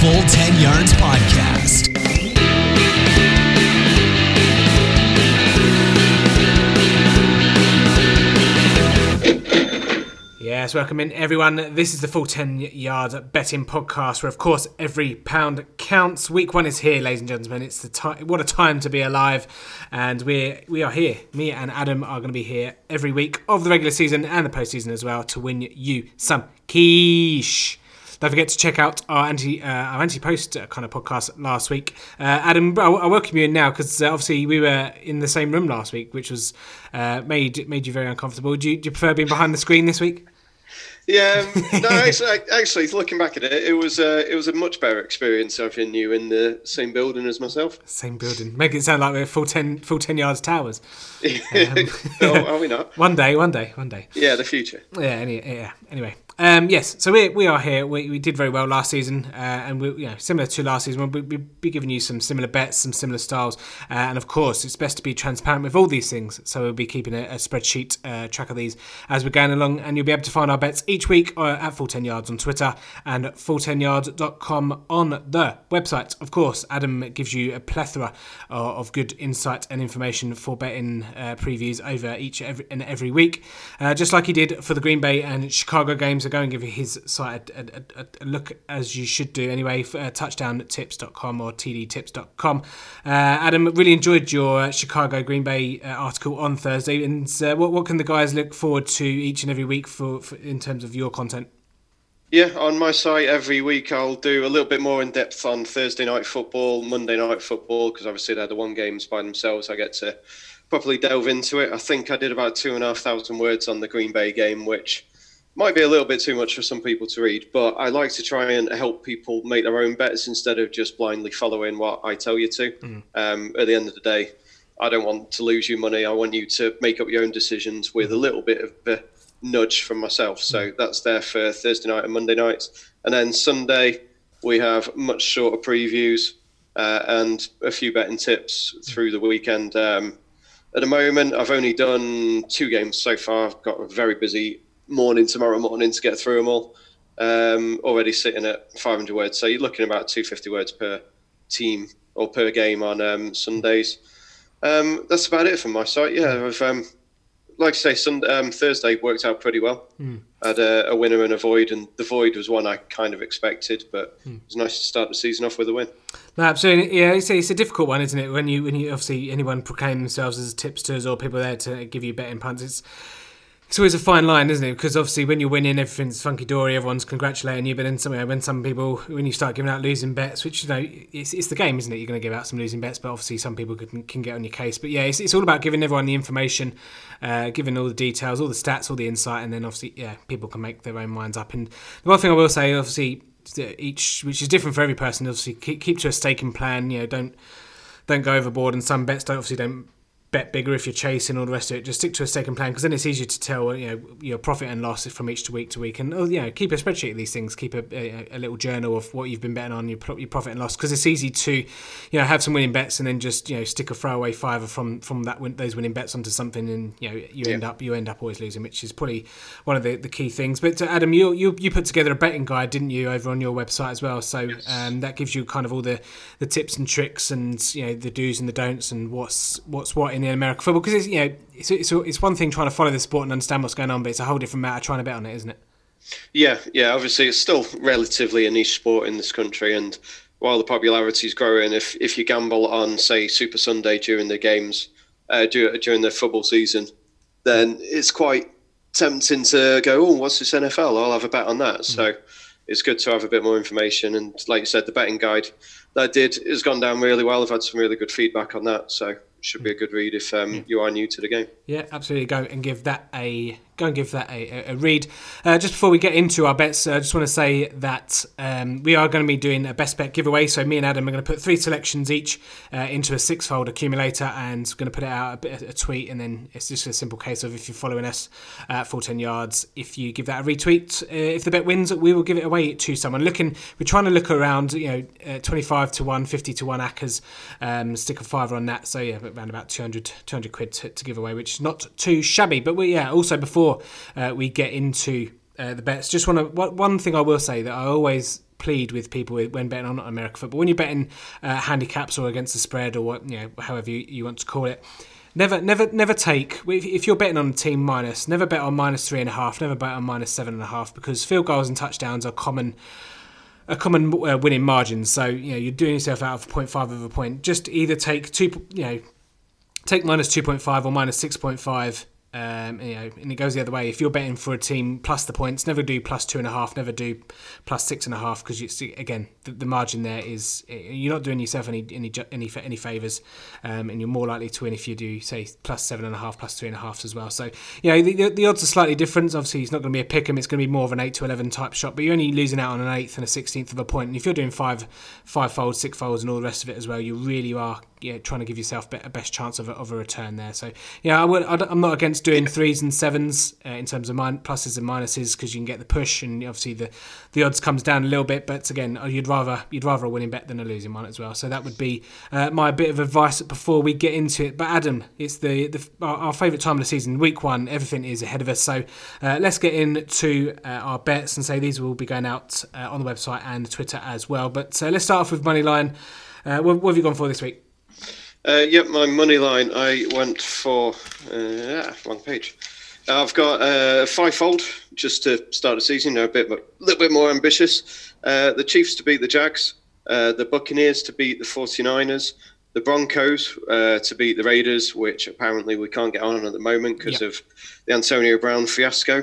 Full 10 Yards Podcast. Yes, welcome in everyone. This is the full 10 yard betting podcast where, of course, every pound counts. Week one is here, ladies and gentlemen. It's the time. What a time to be alive. And we're, we are here. Me and Adam are going to be here every week of the regular season and the postseason as well to win you some quiche. Don't forget to check out our anti uh, our anti post kind of podcast last week. Uh, Adam, I, I welcome you in now because uh, obviously we were in the same room last week, which was uh, made made you very uncomfortable. Do you, do you prefer being behind the screen this week? Yeah, um, no, actually, actually, looking back at it, it was uh, it was a much better experience having you in the same building as myself. Same building. Make it sound like we're full ten full ten yards towers. Um, oh, are we not? One day, one day, one day. Yeah, the future. Yeah. Any, yeah. Anyway, um, yes. So we, we are here. We, we did very well last season, uh, and we you know similar to last season, we'll be, be giving you some similar bets, some similar styles, uh, and of course, it's best to be transparent with all these things. So we'll be keeping a, a spreadsheet uh, track of these as we're going along, and you'll be able to find our bets each week uh, at Full Ten Yards on Twitter and full10yards.com on the website. Of course, Adam gives you a plethora of, of good insight and information for betting uh, previews over each every, and every week, uh, just like he did for the Green Bay and Chicago games. Go and give his site a, a, a, look as you should do anyway. For, uh, touchdowntips.com or tdtips.com. Uh, Adam, really enjoyed your Chicago Green Bay uh, article on Thursday. And uh, what, what can the guys look forward to each and every week for, for in terms of your content? Yeah, on my site every week I'll do a little bit more in depth on Thursday night football, Monday night football, because obviously they're the one games by themselves. I get to properly delve into it. I think I did about two and a half thousand words on the Green Bay game, which might be a little bit too much for some people to read, but I like to try and help people make their own bets instead of just blindly following what I tell you to. Mm. Um, at the end of the day, I don't want to lose you money. I want you to make up your own decisions with a little bit of a nudge from myself. So that's there for Thursday night and Monday nights. And then Sunday, we have much shorter previews uh, and a few betting tips through the weekend. Um, at the moment, I've only done two games so far. I've got a very busy morning tomorrow morning to get through them all. Um, already sitting at 500 words, so you're looking about 250 words per team or per game on um, Sundays. Um, that's about it from my side. Yeah, I've, um, like I say, Sunday, um, Thursday worked out pretty well. Mm. I had a, a, winner and a void, and the void was one I kind of expected, but mm. it was nice to start the season off with a win. No, absolutely. Yeah, it's a, it's a difficult one, isn't it? When you when you obviously anyone proclaim themselves as tipsters or people there to give you betting punts, it's it's always a fine line, isn't it? Because obviously, when you're winning, everything's funky dory. Everyone's congratulating you. But then, some, when some people, when you start giving out losing bets, which you know, it's, it's the game, isn't it? You're going to give out some losing bets, but obviously, some people can, can get on your case. But yeah, it's, it's all about giving everyone the information, uh, giving all the details, all the stats, all the insight, and then obviously, yeah, people can make their own minds up. And the one thing I will say, obviously, each which is different for every person. Obviously, keep, keep to a staking plan. You know, don't don't go overboard. And some bets don't obviously don't bet bigger if you're chasing all the rest of it. Just stick to a second plan because then it's easier to tell you know your profit and loss from each to week to week. And oh, you know keep a spreadsheet of these things. Keep a, a, a little journal of what you've been betting on your your profit and loss because it's easy to you know have some winning bets and then just you know stick a throwaway fiver from from that win, those winning bets onto something and you know you yeah. end up you end up always losing, which is probably one of the, the key things. But uh, Adam, you, you you put together a betting guide, didn't you, over on your website as well? So um, that gives you kind of all the the tips and tricks and you know the do's and the don'ts and what's what's what in the American football because it's you know it's, it's it's one thing trying to follow the sport and understand what's going on, but it's a whole different matter trying to bet on it, isn't it? Yeah, yeah. Obviously, it's still relatively a niche sport in this country, and while the popularity is growing, if if you gamble on say Super Sunday during the games uh, during the football season, then it's quite tempting to go, oh, what's this NFL? I'll have a bet on that. Mm. So it's good to have a bit more information. And like you said, the betting guide that I did has gone down really well. I've had some really good feedback on that. So should be a good read if um, you are new to the game. Yeah, absolutely. Go and give that a go and give that a, a read. Uh, just before we get into our bets, uh, I just want to say that um, we are going to be doing a best bet giveaway. So me and Adam are going to put three selections each uh, into a six-fold accumulator, and going to put it out a, bit, a, tweet, and then it's just a simple case of if you're following us at full ten yards, if you give that a retweet, uh, if the bet wins, we will give it away to someone. Looking, we're trying to look around, you know, uh, twenty-five to one, 50 to one accas, um, stick a fiver on that. So yeah, around about 200, 200 quid to, to give away, which is not too shabby. But we yeah, also before uh, we get into uh, the bets. Just want to one thing I will say that I always plead with people when betting on American football. When you're betting uh, handicaps or against the spread or what you know, however you, you want to call it. Never, never, never take if you're betting on a team minus. Never bet on minus three and a half. Never bet on minus seven and a half because field goals and touchdowns are common a common uh, winning margin. So you know you're doing yourself out of 0.5 of a point. Just either take two, you know, take minus 2.5 or minus 6.5 um, you know, and it goes the other way. If you're betting for a team plus the points, never do plus two and a half, never do plus six and a half because you see again the, the, margin there is you're not doing yourself any any any, any favors, um, and you're more likely to win if you do say plus seven and a half, plus three and a half as well. So you know the, the odds are slightly different. Obviously, it's not going to be a pick 'em. It's going to be more of an eight to eleven type shot, but you're only losing out on an eighth and a sixteenth of a point. And if you're doing five five folds, six folds, and all the rest of it as well, you really are yeah, trying to give yourself a best chance of a, of a return there. So yeah, I would, I'm not against doing threes and sevens uh, in terms of min- pluses and minuses because you can get the push and obviously the, the odds comes down a little bit. But again, uh, you'd rather you'd rather a winning bet than a losing one as well. So that would be uh, my bit of advice before we get into it. But Adam, it's the, the our, our favourite time of the season, week one. Everything is ahead of us. So uh, let's get into uh, our bets and say these will be going out uh, on the website and Twitter as well. But let's start off with money line. what, what have you gone for this week? Uh, yep, my money line. I went for uh, wrong page. I've got uh, fivefold just to start the season. You know, a bit, a little bit more ambitious. Uh, the Chiefs to beat the Jags, uh, the Buccaneers to beat the 49ers, the Broncos uh, to beat the Raiders, which apparently we can't get on at the moment because yep. of the Antonio Brown fiasco.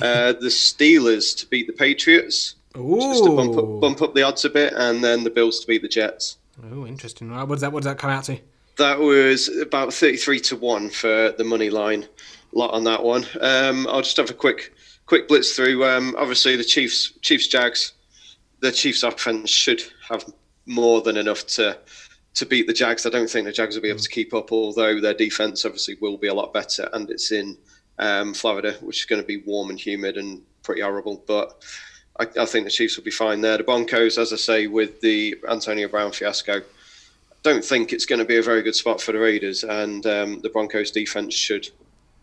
uh, the Steelers to beat the Patriots, Ooh. just to bump up, bump up the odds a bit, and then the Bills to beat the Jets. Oh, interesting. What does that what does that come out to? That was about 33 to 1 for the money line lot on that one. Um, I'll just have a quick quick blitz through. Um, obviously, the Chiefs Chiefs Jags, the Chiefs offense should have more than enough to to beat the Jags. I don't think the Jags will be able to keep up, although their defense obviously will be a lot better, and it's in um, Florida, which is going to be warm and humid and pretty horrible. But I, I, think the Chiefs will be fine there. The Broncos, as I say, with the Antonio Brown fiasco, don't think it's going to be a very good spot for the Raiders, and um, the Broncos defense should,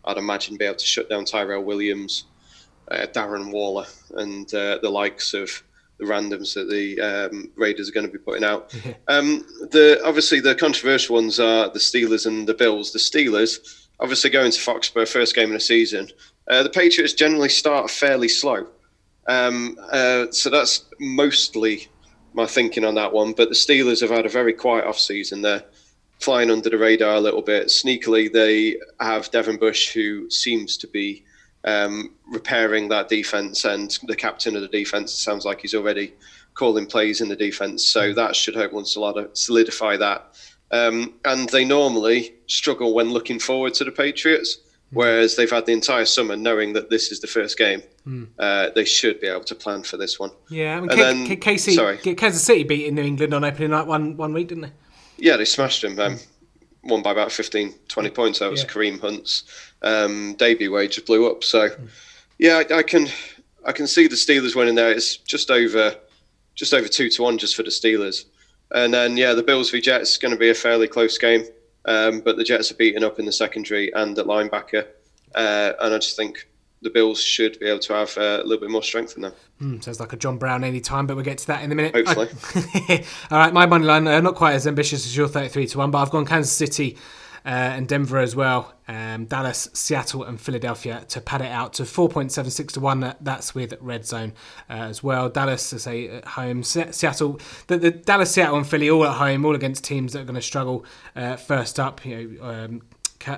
I'd imagine, be able to shut down Tyrell Williams, uh, Darren Waller, and uh, the likes of the randoms that the um, Raiders are going to be putting out. um, the obviously the controversial ones are the Steelers and the Bills. The Steelers obviously going to Foxborough first game of the season. Uh, the Patriots generally start fairly slow, um, uh, so that's mostly my thinking on that one. But the Steelers have had a very quiet off season. They're flying under the radar a little bit. Sneakily, they have Devin Bush, who seems to be um, repairing that defense, and the captain of the defense sounds like he's already calling plays in the defense. So that should hopefully solidify that. Um, and they normally struggle when looking forward to the Patriots. Whereas they've had the entire summer knowing that this is the first game, mm. uh, they should be able to plan for this one. Yeah, I mean, K- then, K- KC, sorry. Kansas City beat New England on opening night one one week, didn't they? Yeah, they smashed them. Um, won by about 15, 20 points. That was yeah. Kareem Hunt's um, debut just blew up. So, mm. yeah, I, I, can I can see the Steelers winning there. It's just over just over two to one just for the Steelers. And then yeah, the Bills v Jets is going to be a fairly close game. Um, but the Jets are beaten up in the secondary and at linebacker, uh, and I just think the Bills should be able to have uh, a little bit more strength in them. Mm, sounds like a John Brown any time, but we'll get to that in a minute. Hopefully. I, all right, my money line, uh, not quite as ambitious as your 33 to 1, but I've gone Kansas City uh, and Denver as well. Um, Dallas, Seattle, and Philadelphia to pad it out to 4.76 to 1. That's with Red Zone uh, as well. Dallas, to say, at home. Seattle, the, the, Dallas, Seattle, and Philly all at home, all against teams that are going to struggle uh, first up. You know, um,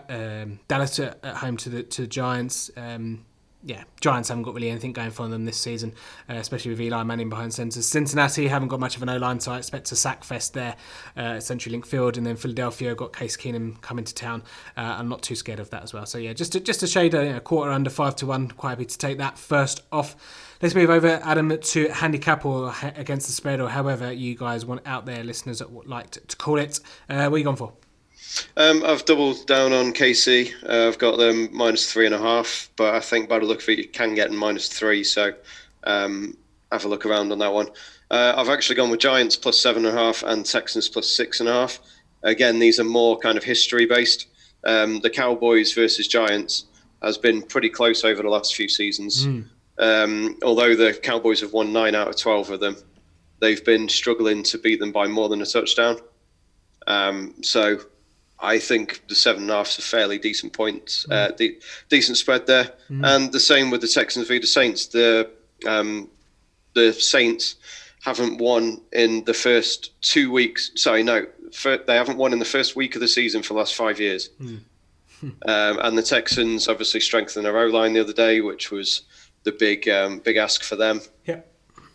um, Dallas at, at, home to the to the Giants. Um, yeah, Giants haven't got really anything going for them this season, uh, especially with Eli Manning behind centre. Cincinnati haven't got much of an O line, so I expect a sack fest there uh, at CenturyLink Field. And then Philadelphia got Case Keenum coming to town. Uh, I'm not too scared of that as well. So yeah, just to, just a shade, a you know, quarter under five to one. Quite happy to take that first off. Let's move over, Adam, to handicap or against the spread, or however you guys want out there, listeners that would like to, to call it. Uh, what are you going for? Um, I've doubled down on KC. Uh, I've got them minus three and a half, but I think by the look of it, you can get minus three. So um, have a look around on that one. Uh, I've actually gone with Giants plus seven and a half and Texans plus six and a half. Again, these are more kind of history based. Um, the Cowboys versus Giants has been pretty close over the last few seasons. Mm. although the Cowboys have won nine out of twelve of them, they've been struggling to beat them by more than a touchdown. Um, so I think the seven and a half is a fairly decent point, uh, de- decent spread there. And the same with the Texans v the Saints. The um, the Saints haven't won in the first two weeks. Sorry, no, fir- they haven't won in the first week of the season for the last five years. um, and the Texans obviously strengthened their O line the other day, which was the big um, big ask for them. Yeah.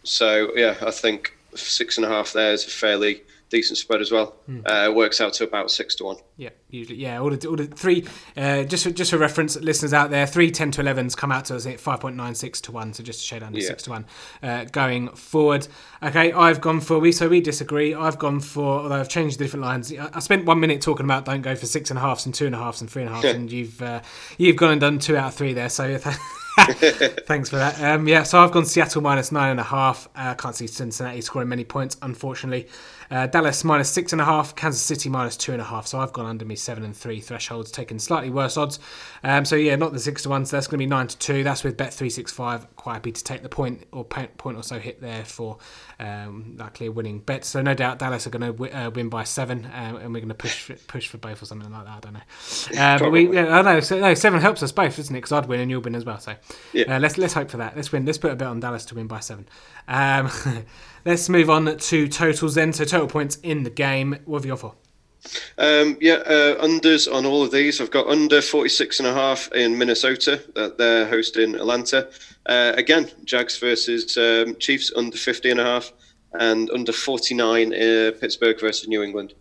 So yeah, I think six and a half there is a fairly decent spread as well. Uh, it works out to about six to one. Yeah, usually, yeah. All the, all the three, uh, just for, just for reference, listeners out there, three 10 to 11s come out to us at 5.96 to 1, so just a shade under Yeah. 6 to 1 uh, going forward. Okay, I've gone for, we so we disagree. I've gone for, although I've changed the different lines, I spent one minute talking about don't go for six and a halfs and two and a halfs and three and a halfs, and you've uh, you've gone and done two out of three there, so Thanks for that. Um, yeah, so I've gone Seattle minus nine and a half. I uh, can't see Cincinnati scoring many points, unfortunately. Uh, Dallas minus six and a half. Kansas City minus two and a half. So I've gone under me seven and three thresholds, taking slightly worse odds. Um, so yeah, not the six to one. So that's going to be nine to two. That's with Bet three six five. Quite happy to take the point or point or so hit there for um, likely a winning bet. So no doubt Dallas are going to w- uh, win by seven, um, and we're going to push for, push for both or something like that. I don't know. Uh, we, yeah, I know. So no, seven helps us both, doesn't it? Because I'd win and you'll win as well. So Yeah. uh, let's let's hope for that. Let's win. Let's put a bet on Dallas to win by seven. Let's move on to totals then. So total points in the game. What have you got for? Um, yeah, uh, unders on all of these. I've got under 46 and a half in Minnesota that they're hosting Atlanta. Uh, again, Jags versus um, Chiefs under 50 and a half and under 49 uh, Pittsburgh versus New England.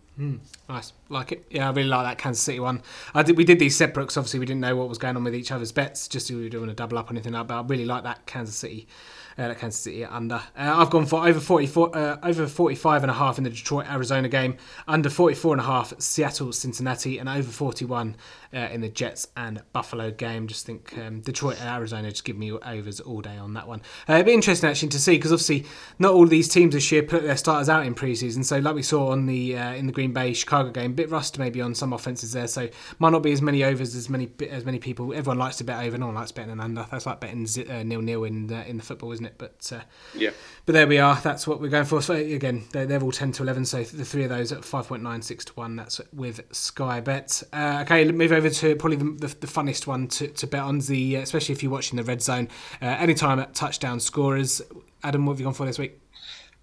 Nice, like it. Yeah, I really like that Kansas City one. I did. We did these separate 'cause obviously we didn't know what was going on with each other's bets. Just so we don't want to double up or anything like that. But I really like that Kansas City, uh, Kansas City under. Uh, I've gone for over 44, uh, over 45 and a half in the Detroit Arizona game, under 44 and a half Seattle Cincinnati, and over 41 uh, in the Jets and Buffalo game. Just think um, Detroit and Arizona just give me overs all day on that one. Uh, it'd be interesting actually to see because obviously not all these teams this year put their starters out in preseason. So like we saw on the uh, in the Green Bay Chicago game, bit rust maybe on some offenses there. So might not be as many overs as many as many people. Everyone likes to bet over. No one likes betting an under. That's like betting nil nil in in the football, isn't it? But uh, Yeah. but there we are. That's what we're going for. So again, they're, they're all ten to eleven. So the three of those at five point nine six to one. That's with Sky Bet. Uh, okay, let's move over to probably the, the, the funnest one to, to bet on the, uh, especially if you're watching the red zone. Uh, anytime at touchdown scorers. Adam, what have you gone for this week?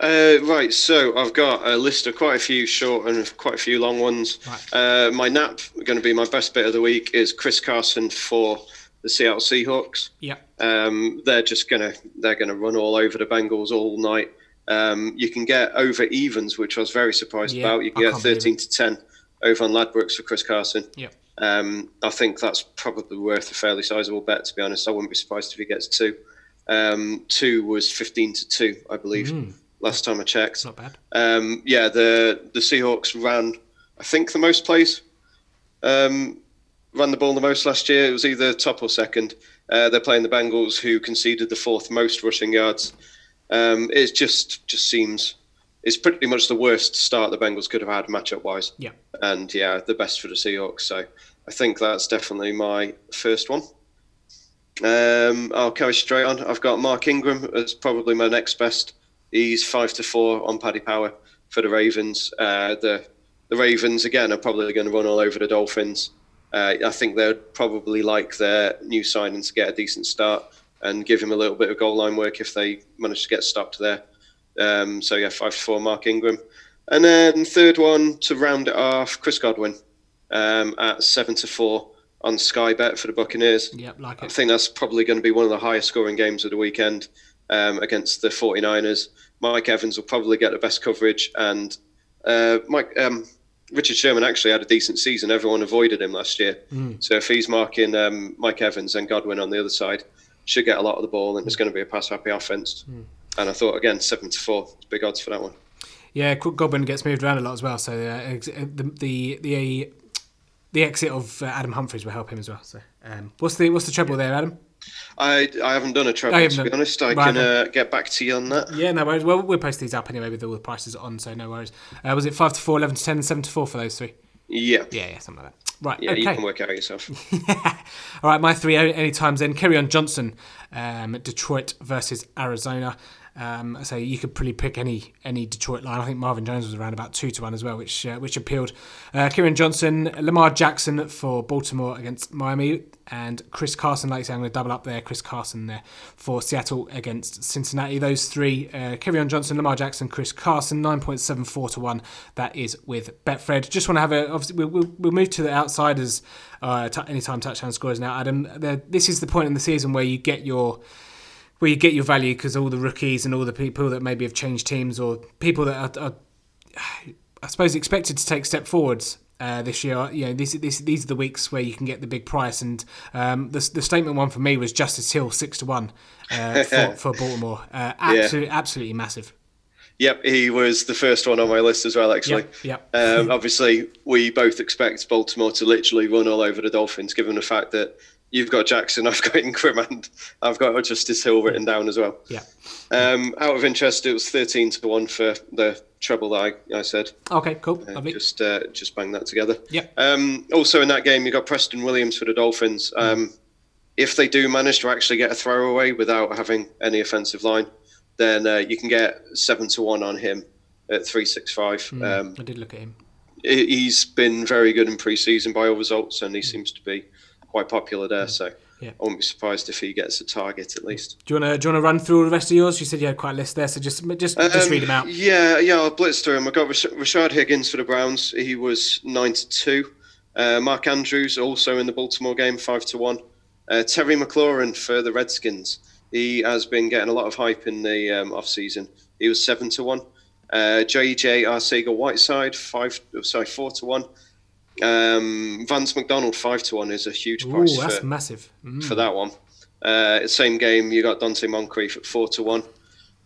Uh, right, so I've got a list of quite a few short and quite a few long ones. Uh, my nap, going to be my best bit of the week, is Chris Carson for the Seattle Seahawks. Yeah. Um, they're just gonna they're gonna run all over the Bengals all night. Um, you can get over evens, which I was very surprised Yeah, about. You can I get thirteen to ten over on Ladbrokes for Chris Carson. Yeah. Um, I think that's probably worth a fairly sizable bet. To be honest, I wouldn't be surprised if he gets two. Um, two was fifteen to two, I believe. Last time I checked. Not bad. Um, yeah, the the Seahawks ran, I think, the most plays. Um, ran the ball the most last year. It was either top or second. Uh, they're playing the Bengals, who conceded the fourth most rushing yards. Um, it just just seems it's pretty much the worst start the Bengals could have had matchup wise. Yeah. And yeah, the best for the Seahawks. So I think that's definitely my first one. Um, I'll carry straight on. I've got Mark Ingram as probably my next best. He's five to four on Paddy Power for the Ravens. Uh, the the Ravens again are probably going to run all over the Dolphins. Uh, I think they'd probably like their new signing to get a decent start and give him a little bit of goal line work if they manage to get stopped there. Um, so yeah, five to four Mark Ingram, and then third one to round it off, Chris Godwin um, at seven to four on Sky Bet for the Buccaneers. Yep, like it. I think that's probably going to be one of the highest scoring games of the weekend um, against the 49ers. Mike Evans will probably get the best coverage, and uh, Mike um, Richard Sherman actually had a decent season. Everyone avoided him last year, so if he's marking um, Mike Evans and Godwin on the other side, should get a lot of the ball, and it's going to be a pass happy offense. And I thought again, seven to four, big odds for that one. Yeah, Godwin gets moved around a lot as well. So uh, uh, the the the, the exit of uh, Adam Humphries will help him as well. So um, what's the what's the trouble there, Adam? I, I haven't done a treble to be honest. I Right, can uh, get back to you on that. Yeah, no worries. Well, we'll post these up anyway with all the prices on, so no worries. Uh, was it five to four, 11 to ten, and seven to four for those three? Yeah, Yeah, yeah, something like that. Right. yeah, okay. you can work out yourself. All right, my three any times then. Kerryon Johnson, um, Detroit versus Arizona. Um, so you could probably pick any any Detroit line. I think Marvin Jones was around about two to one as well, which uh, which appealed. Uh, Kerryon Johnson, Lamar Jackson for Baltimore against Miami, and Chris Carson. Like I say, I'm going to double up there. Chris Carson there for Seattle against Cincinnati. Those three: uh, Kerryon Johnson, Lamar Jackson, Chris Carson. Nine point seven four to one. That is with Betfred. Just want to have a. Obviously, we'll, we'll, we'll move to the outsiders. Uh, t- anytime touchdown scorers now, Adam. This is the point in the season where you get your where you get your value because all the rookies and all the people that maybe have changed teams or people that are, are I suppose, expected to take step forwards uh, this year. You know, these, these these are the weeks where you can get the big price. And um, the, the statement one for me was Justice Hill six to one uh, for, for Baltimore. Uh, absolutely, yeah. absolutely massive. Yep, he was the first one on my list as well. Actually, yep. yep. Um, obviously, we both expect Baltimore to literally run all over the Dolphins, given the fact that you've got Jackson, I've got Ingram, and I've got Justice Hill written down as well. Yeah. Um, out of interest, it was thirteen to one for the treble that I, I said. Okay, cool. Uh, just uh, just bang that together. Yeah. Um, also in that game, you got Preston Williams for the Dolphins. Um, if they do manage to actually get a throwaway without having any offensive line, then uh, you can get seven to one on him at three six five. Mm, I did look at him. He's been very good in pre-season by all results, and he mm. seems to be quite popular there. So yeah. I won't be surprised if he gets a target at least. Do you want to do you want to run through the rest of yours? You said you had quite a list there, so just just um, just read them out. Yeah, yeah, I'll blitz through them. I got Rashard Higgins for the Browns. He was nine to two. Uh, Mark Andrews also in the Baltimore game, five to one. Uh, Terry McLaurin for the Redskins. He has been getting a lot of hype in the um, off season. He was seven to one. Uh, JJ Arcega Whiteside, five sorry four to one. Um, Vance McDonald five to one is a huge price. Ooh, that's for, massive mm. for that one. Uh, same game, you got Donte Moncrief at four to one.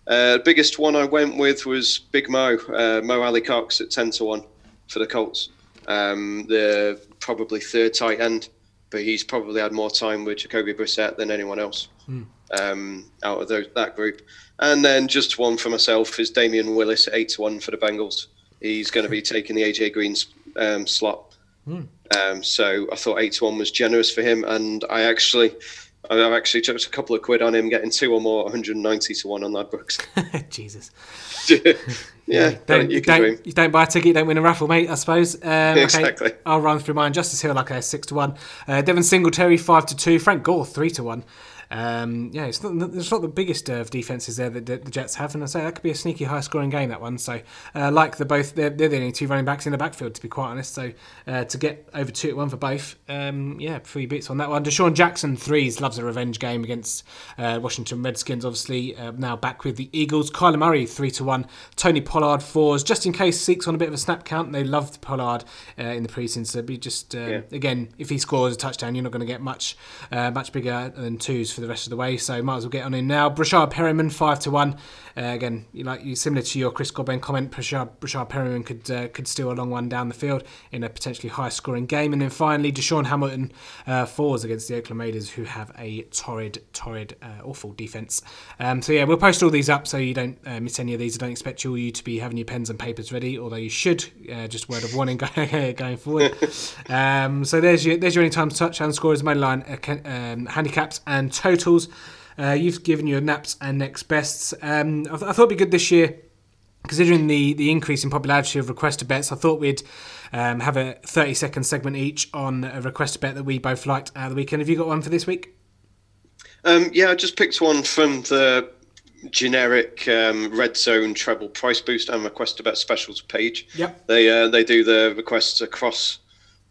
Uh, biggest one I went with was Big Mo, uh, Mo Alie-Cox at ten to one for the Colts. Um, the probably third tight end, but he's probably had more time with Jacoby Brissett than anyone else mm. um, out of those, that group. And then just one for myself is Damion Willis eight to one for the Bengals. He's going to be taking the AJ Green um, slot Mm. Um, so I thought eight to one was generous for him, and I actually, I've actually chucked a couple of quid on him getting two or more, 190 to one on that books. Jesus. yeah, don't, you, don't, you don't buy a ticket, you don't win a raffle, mate. I suppose. Um, exactly. Okay, I'll run through mine. Justice Hill, like a six to one. Uh, Devin Singletary five to two. Frank Gore three to one. Um, yeah, it's not, it's not the biggest of defenses there that the, Jets have, and I say that could be a sneaky high scoring game that one. So, uh, like the both, they're, they're, the only two running backs in the backfield, to be quite honest. So, uh, to get over two at one for both, um, yeah, three beats on that one. DeSean Jackson threes loves a revenge game against uh, Washington Redskins. Obviously, uh, now back with the Eagles. Kyler Murray three to one. Tony Pollard fours, just in case Zeke's on a bit of a snap count. They loved Pollard uh, in the preseason, so be just uh, yeah. again if he scores a touchdown, you're not going to get much much bigger than twos for the rest of the way. So might as well get on in now. Breshad Perriman five to one. Uh, again, like you similar to your Chris Godwin comment, Breshad Perriman could uh, could steal a long one down the field in a potentially high scoring game. And then finally, DaeSean Hamilton uh, fours against the Oakland Raiders, who have a torrid, torrid, uh, awful defense. Um, so yeah, we'll post all these up so you don't uh, miss any of these. I don't expect you, you to be having your pens and papers ready, although you should. Uh, just word of warning going forward. um, so there's your there's your anytime touchdown scores, main line, um, handicaps and totals. Uh, you've given your naps and next bests. Um, I, th- I, thought it'd be good this year, considering the, the increase in popularity of request bets. I thought we'd um, have a 30 second segment each on a request bet that we both liked out of the weekend. Have you got one for this week? Um, yeah, I just picked one from the generic um, red zone treble price boost and request bet specials page. Yep. They uh, they do the requests across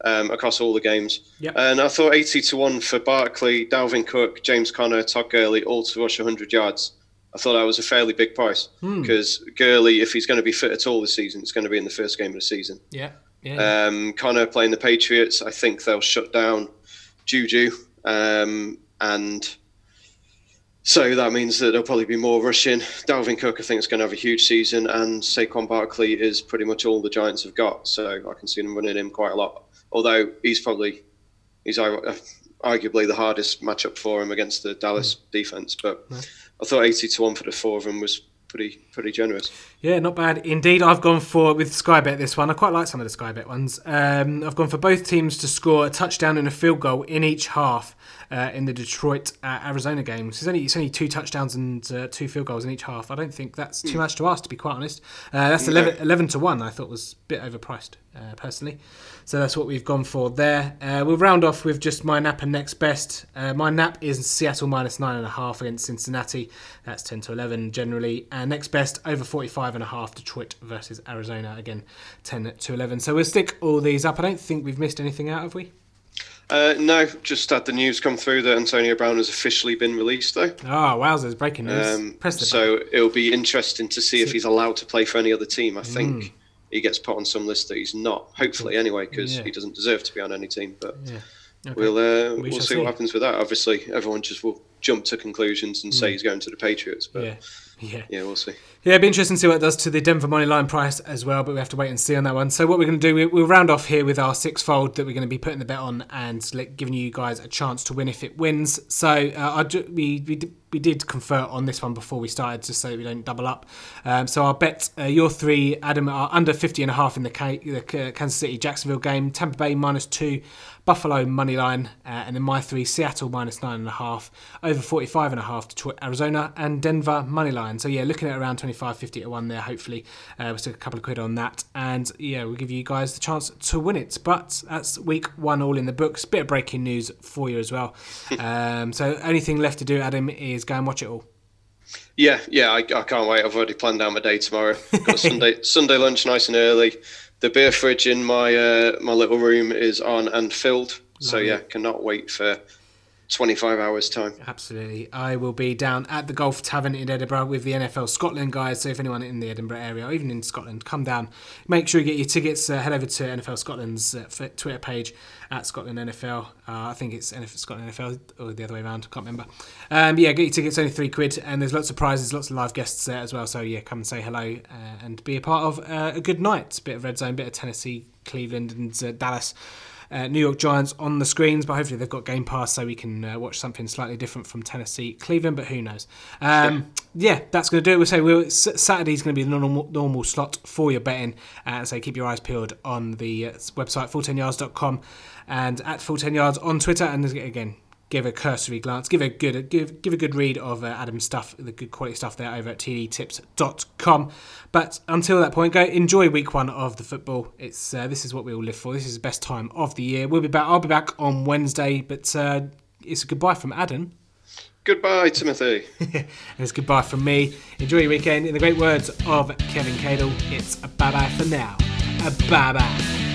um, across all the games. Yep. And I thought 80 to 1 for Barkley, Dalvin Cook, James Conner, Todd Gurley, all to rush 100 yards. I thought that was a fairly big price because hmm. Gurley, if he's going to be fit at all this season, it's going to be in the first game of the season. Yeah. yeah. Um, Conner playing the Patriots, I think they'll shut down Juju. Um, and so that means that there'll probably be more rushing. Dalvin Cook, I think, is going to have a huge season, and Saquon Barkley is pretty much all the Giants have got. So I can see them running him quite a lot although he's probably he's arguably the hardest matchup for him against the Dallas mm. defense. But I thought eighty to one for the four of them was pretty pretty generous. Yeah, not bad indeed. I've gone for with Sky Bet this one. I quite like some of the Sky Bet ones. Um, I've gone for both teams to score a touchdown and a field goal in each half uh, in the Detroit uh, Arizona game. So it's only it's only two touchdowns and uh, two field goals in each half. I don't think that's too much to ask, to be quite honest. Uh, that's 11, 11 to one. I thought was a bit overpriced uh, personally. So that's what we've gone for there. Uh, we'll round off with just my nap and next best. Uh, my nap is Seattle minus nine and a half against Cincinnati. That's ten to eleven generally. And next best over forty five and a half. Detroit versus Arizona again, ten to eleven. So we'll stick all these up. I don't think we've missed anything out, have we? Uh, no, just had the news come through that Antonio Brown has officially been released, though. Oh, wowzers! Breaking news. Um, so it'll be interesting to see if he's allowed to play for any other team. I think he gets put on some list that he's not. Hopefully, anyway, because Yeah. he doesn't deserve to be on any team. But. Yeah. Okay. we'll uh, We will see, see. what happens with that. Obviously, everyone just will jump to conclusions and say he's going to the Patriots. But yeah. Yeah. yeah, we'll see. Yeah, it'd be interesting to see what it does to the Denver money line price as well, but we have to wait and see on that one. So what we're going to do, we- we'll round off here with our six-fold that we're going to be putting the bet on and giving you guys a chance to win if it wins. So uh, we, we, we did confer on this one before we started, just so we don't double up. Um, so our bet, uh, your three, Adam, are under 50 and a half in the, K- the Kansas City-Jacksonville game, Tampa Bay minus two, Buffalo money line, uh, and then my three, Seattle minus nine and a half, over 45 and a half, Detroit, Arizona, and Denver money line. So yeah, looking at around 25, 50 to one there, hopefully. Uh, we stick a couple of quid on that, and yeah, we'll give you guys the chance to win it. But that's week one all in the books. Bit of breaking news for you as well. um, so only thing left to do, Adam, is go and watch it all. Yeah, yeah, I, I can't wait. I've already planned out my day tomorrow. Got Sunday Sunday lunch nice and early. The beer fridge in my uh, my little room is on and filled. So yeah, cannot wait for 25 hours time. Absolutely. I will be down at the Golf Tavern in Edinburgh with the NFL Scotland guys. So if anyone in the Edinburgh area or even in Scotland, come down. Make sure you get your tickets. Uh, head over to NFL Scotland's uh, Twitter page at Scotland NFL. Uh, I think it's NFL, Scotland NFL or the other way around. I Can't remember. Um, yeah, get your tickets. Only three quid, and there's lots of prizes, lots of live guests there as well. So yeah, come and say hello uh, and be a part of uh, a good night. Bit of Red Zone, bit of Tennessee, Cleveland, and uh, Dallas uh, New York Giants on the screens, but hopefully they've got Game Pass so we can uh, watch something slightly different from Tennessee, Cleveland, but who knows? Um, yeah, that's going to do it. We'll say we'll, Saturday's going to be the normal, normal slot for your betting, uh, so keep your eyes peeled on the uh, website full10yards.com and at full10yards on Twitter, and again. Give a cursory glance, give a good give give a good read of uh, Adam's stuff, the good quality stuff there over at tdtips.com. But until that point, go enjoy week one of the football. It's uh, this is what we all live for. This is the best time of the year. We'll be back. I'll be back on Wednesday, but uh, it's a goodbye from Adam. Goodbye, Timothy. and it's goodbye from me. Enjoy your weekend. In the great words of Kevin Cadle, it's a bye bye for now. A bye bye.